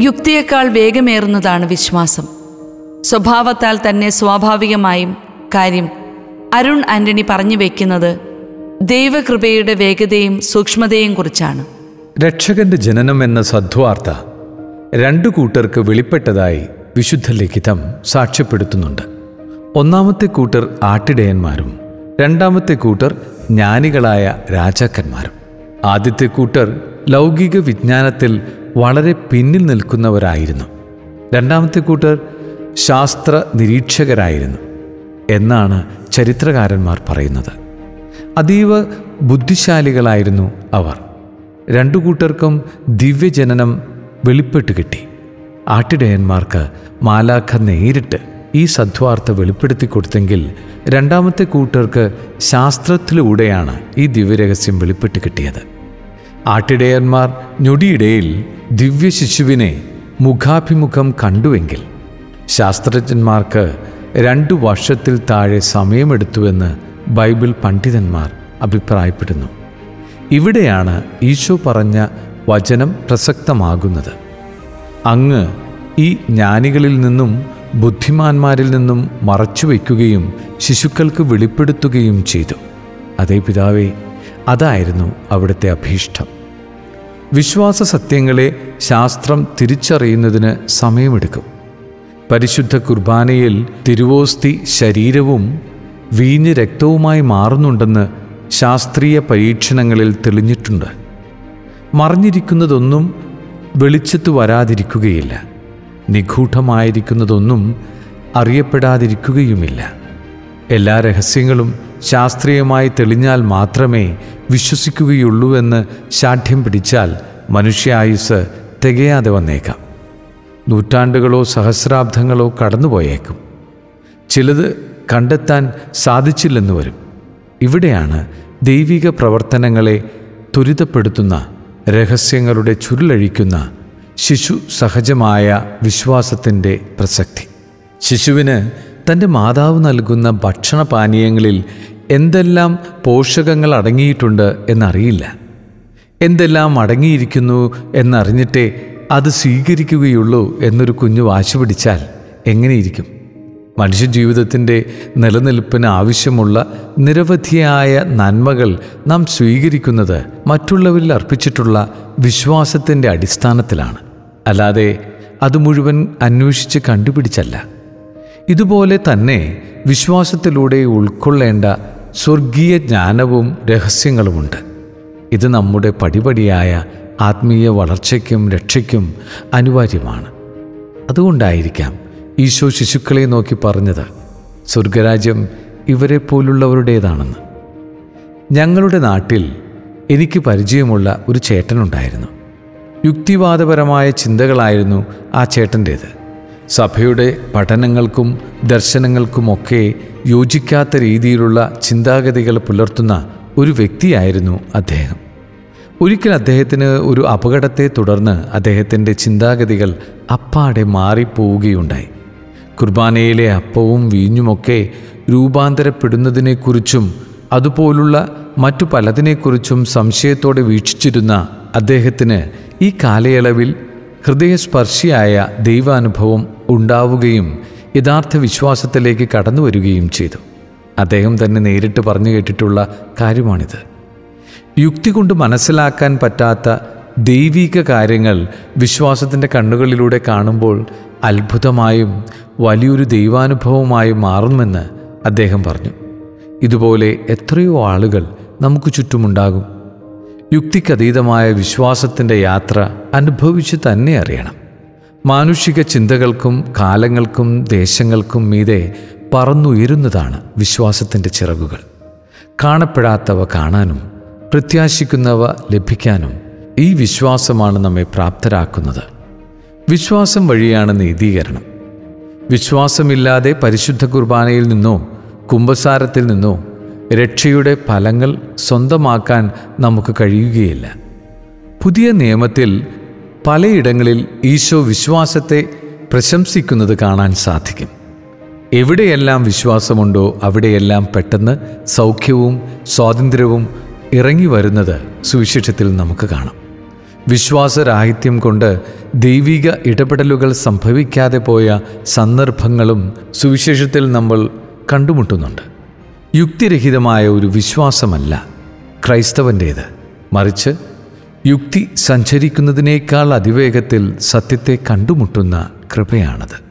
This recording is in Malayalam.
യുക്തിയേക്കാൾ വേഗമേറുന്നതാണ് വിശ്വാസം. സ്വഭാവത്താൽ തന്നെ സ്വാഭാവികമായും കാര്യം അരുൺ ആന്റണി പറഞ്ഞു വയ്ക്കുന്നത് ദൈവകൃപയുടെ വേഗതയും സൂക്ഷ്മതയും കുറിച്ചാണ്. രക്ഷകന്റെ ജനനം എന്ന സദ്വാർത്ത രണ്ടു കൂട്ടർക്ക് വെളിപ്പെട്ടതായി വിശുദ്ധ ലിഖിതം സാക്ഷ്യപ്പെടുത്തുന്നുണ്ട്. ഒന്നാമത്തെ കൂട്ടർ ആട്ടിടയന്മാരും രണ്ടാമത്തെ കൂട്ടർ ജ്ഞാനികളായ രാജാക്കന്മാരും. ആദ്യത്തെ കൂട്ടർ ലൗകിക വിജ്ഞാനത്തിൽ വളരെ പിന്നിൽ നിൽക്കുന്നവരായിരുന്നു. രണ്ടാമത്തെ കൂട്ടർ ശാസ്ത്ര നിരീക്ഷകരായിരുന്നു എന്നാണ് ചരിത്രകാരന്മാർ പറയുന്നത്. അതീവ ബുദ്ധിശാലികളായിരുന്നു അവർ. രണ്ടു കൂട്ടർക്കും ദിവ്യജനനം വെളിപ്പെട്ട് കിട്ടി. ആട്ടിടയന്മാർക്ക് മാലാഖ നേരിട്ട് ഈ സദ്വാർത്ത വെളിപ്പെടുത്തി കൊടുത്തെങ്കിൽ രണ്ടാമത്തെ കൂട്ടർക്ക് ശാസ്ത്രത്തിലൂടെയാണ് ഈ ദിവ്യരഹസ്യം വെളിപ്പെട്ട് കിട്ടിയത്. ആട്ടിടയന്മാർ ഞൊടിയിടയിൽ ദിവ്യ ശിശുവിനെ മുഖാഭിമുഖം കണ്ടുവെങ്കിൽ ശാസ്ത്രജ്ഞന്മാർക്ക് രണ്ടു വർഷത്തിൽ താഴെ സമയമെടുത്തുവെന്ന് ബൈബിൾ പണ്ഡിതന്മാർ അഭിപ്രായപ്പെടുന്നു. ഇവിടെയാണ് ഈശോ പറഞ്ഞ വചനം പ്രസക്തമാകുന്നത്. അങ്ങ് ഈ ജ്ഞാനികളിൽ നിന്നും ബുദ്ധിമാന്മാരിൽ നിന്നും മറച്ചുവെക്കുകയും ശിശുക്കൾക്ക് വെളിപ്പെടുത്തുകയും ചെയ്തു. അതേ പിതാവേ അതായിരുന്നു അവിടുത്തെ അഭീഷ്ടം. വിശ്വാസ സത്യങ്ങളെ ശാസ്ത്രം തിരിച്ചറിയുന്നതിന് സമയമെടുക്കും. പരിശുദ്ധ കുർബാനയിൽ തിരുവോസ്തി ശരീരവും വീഞ്ഞ് രക്തവുമായി മാറുന്നുണ്ടെന്ന് ശാസ്ത്രീയ പരീക്ഷണങ്ങളിൽ തെളിഞ്ഞിട്ടുണ്ട്. മറിഞ്ഞിരിക്കുന്നതൊന്നും വെളിച്ചത്ത് വരാതിരിക്കുകയില്ല. നിഗൂഢമായിരിക്കുന്നതൊന്നും അറിയപ്പെടാതിരിക്കുകയുമില്ല. എല്ലാ രഹസ്യങ്ങളും ശാസ്ത്രീയമായി തെളിഞ്ഞാൽ മാത്രമേ വിശ്വസിക്കുകയുള്ളൂവെന്ന് ശാഠ്യം പിടിച്ചാൽ മനുഷ്യായുസ് തികയാതെ വന്നേക്കാം. നൂറ്റാണ്ടുകളോ സഹസ്രാബ്ദങ്ങളോ കടന്നുപോയേക്കും. ചിലത് കണ്ടെത്താൻ സാധിച്ചില്ലെന്ന് വരും. ഇവിടെയാണ് ദൈവിക പ്രവർത്തനങ്ങളെ ത്വരിതപ്പെടുത്തുന്ന രഹസ്യങ്ങളുടെ ചുരുളഴിക്കുന്ന ശിശു സഹജമായ വിശ്വാസത്തിന്റെ പ്രസക്തി. ശിശുവിന് തന്റെ മാതാവ് നൽകുന്ന ഭക്ഷണപാനീയങ്ങളിൽ എന്തെല്ലാം പോഷകങ്ങൾ അടങ്ങിയിട്ടുണ്ട് എന്നറിയില്ല. എന്തെല്ലാം അടങ്ങിയിരിക്കുന്നു എന്നറിഞ്ഞിട്ടേ അത് സ്വീകരിക്കുകയുള്ളൂ എന്നൊരു കുഞ്ഞു വാശി പിടിച്ചാൽ എങ്ങനെയിരിക്കും? മനുഷ്യജീവിതത്തിന്റെ നിലനിൽപ്പിന് ആവശ്യമുള്ള നിരവധിയായ നന്മകൾ നാം സ്വീകരിക്കുന്നത് മറ്റുള്ളവരിൽ അർപ്പിച്ചിട്ടുള്ള വിശ്വാസത്തിന്റെ അടിസ്ഥാനത്തിലാണ്. അല്ലാതെ അത് മുഴുവൻ അന്വേഷിച്ച് കണ്ടുപിടിച്ചല്ല. ഇതുപോലെ തന്നെ വിശ്വാസത്തിലൂടെ ഉൾക്കൊള്ളേണ്ട സ്വർഗീയ ജ്ഞാനവും രഹസ്യങ്ങളുമുണ്ട്. ഇത് നമ്മുടെ പടിപടിയായ ആത്മീയ വളർച്ചയ്ക്കും രക്ഷയ്ക്കും അനിവാര്യമാണ്. അതുകൊണ്ടായിരിക്കാം ഈശോ ശിശുക്കളെ നോക്കി പറഞ്ഞത് സ്വർഗരാജ്യം ഇവരെ പോലുള്ളവരുടേതാണെന്ന് ഞങ്ങളുടെ നാട്ടിൽ എനിക്ക് പരിചയമുള്ള ഒരു ചേട്ടനുണ്ടായിരുന്നു. യുക്തിവാദപരമായ ചിന്തകളായിരുന്നു ആ ചേട്ടന്റേത്. സഭയുടെ പഠനങ്ങൾക്കും ദർശനങ്ങൾക്കുമൊക്കെ യോജിക്കാത്ത രീതിയിലുള്ള ചിന്താഗതികൾ പുലർത്തുന്ന ഒരു വ്യക്തിയായിരുന്നു അദ്ദേഹം. ഒരിക്കൽ അദ്ദേഹത്തിന് ഒരു അപകടത്തെ തുടർന്ന് അദ്ദേഹത്തിന്റെ ചിന്താഗതികൾ അപ്പാടെ മാറിപ്പോവുകയുണ്ടായി. കുർബാനയിലെ അപ്പവും വീഞ്ഞുമൊക്കെ രൂപാന്തരപ്പെടുന്നതിനെക്കുറിച്ചും അതുപോലുള്ള മറ്റു പലതിനെക്കുറിച്ചും സംശയത്തോടെ വീക്ഷിച്ചിരുന്ന അദ്ദേഹത്തിന് ഈ കാലയളവിൽ ഹൃദയസ്പർശിയായ ദൈവാനുഭവം ഉണ്ടാവുകയും യഥാർത്ഥ വിശ്വാസത്തിലേക്ക് കടന്നു വരികയും ചെയ്തു. അദ്ദേഹം തന്നെ നേരിട്ട് പറഞ്ഞു കേട്ടിട്ടുള്ള കാര്യമാണിത്. യുക്തി കൊണ്ട് മനസ്സിലാക്കാൻ പറ്റാത്ത ദൈവിക കാര്യങ്ങൾ വിശ്വാസത്തിന്റെ കണ്ണുകളിലൂടെ കാണുമ്പോൾ അത്ഭുതമായും വലിയൊരു ദൈവാനുഭവമായും മാറുമെന്ന് അദ്ദേഹം പറഞ്ഞു. ഇതുപോലെ എത്രയോ ആളുകൾ നമുക്ക് ചുറ്റുമുണ്ടാകും. യുക്തിക്കതീതമായ വിശ്വാസത്തിന്റെ യാത്ര അനുഭവിച്ച് തന്നെ അറിയണം. മാനുഷിക ചിന്തകൾക്കും കാലങ്ങൾക്കും ദേശങ്ങൾക്കും മീതെ പറന്നുയരുന്നതാണ് വിശ്വാസത്തിന്റെ ചിറകുകൾ. കാണപ്പെടാത്തവ കാണാനും പ്രത്യാശിക്കുന്നവ ലഭിക്കാനും ഈ വിശ്വാസമാണ് നമ്മെ പ്രാപ്തരാക്കുന്നത്. വിശ്വാസം വഴിയാണ് നീതീകരണം. വിശ്വാസമില്ലാതെ പരിശുദ്ധ കുർബാനയിൽ നിന്നോ കുംഭസാരത്തിൽ നിന്നോ രക്ഷയുടെ ഫലങ്ങൾ സ്വന്തമാക്കാൻ നമുക്ക് കഴിയുകയില്ല. പുതിയ നിയമത്തിൽ പലയിടങ്ങളിൽ ഈശോ വിശ്വാസത്തെ പ്രശംസിക്കുന്നത് കാണാൻ സാധിക്കും. എവിടെയെല്ലാം വിശ്വാസമുണ്ടോ അവിടെയെല്ലാം പെട്ടെന്ന് സൗഖ്യവും സ്വാതന്ത്ര്യവും ഇറങ്ങി വരുന്നത് സുവിശേഷത്തിൽ നമുക്ക് കാണാം. വിശ്വാസരാഹിത്യം കൊണ്ട് ദൈവിക ഇടപെടലുകൾ സംഭവിക്കാതെ പോയ സന്ദർഭങ്ങളും സുവിശേഷത്തിൽ നമ്മൾ കണ്ടുമുട്ടുന്നുണ്ട്. യുക്തിരഹിതമായ ഒരു വിശ്വാസമല്ല ക്രൈസ്തവന്റേത് മറിച്ച് യുക്തി സഞ്ചരിക്കുന്നതിനേക്കാൾ അതിവേഗത്തിൽ സത്യത്തെ കണ്ടുമുട്ടുന്ന കൃപയാണത്.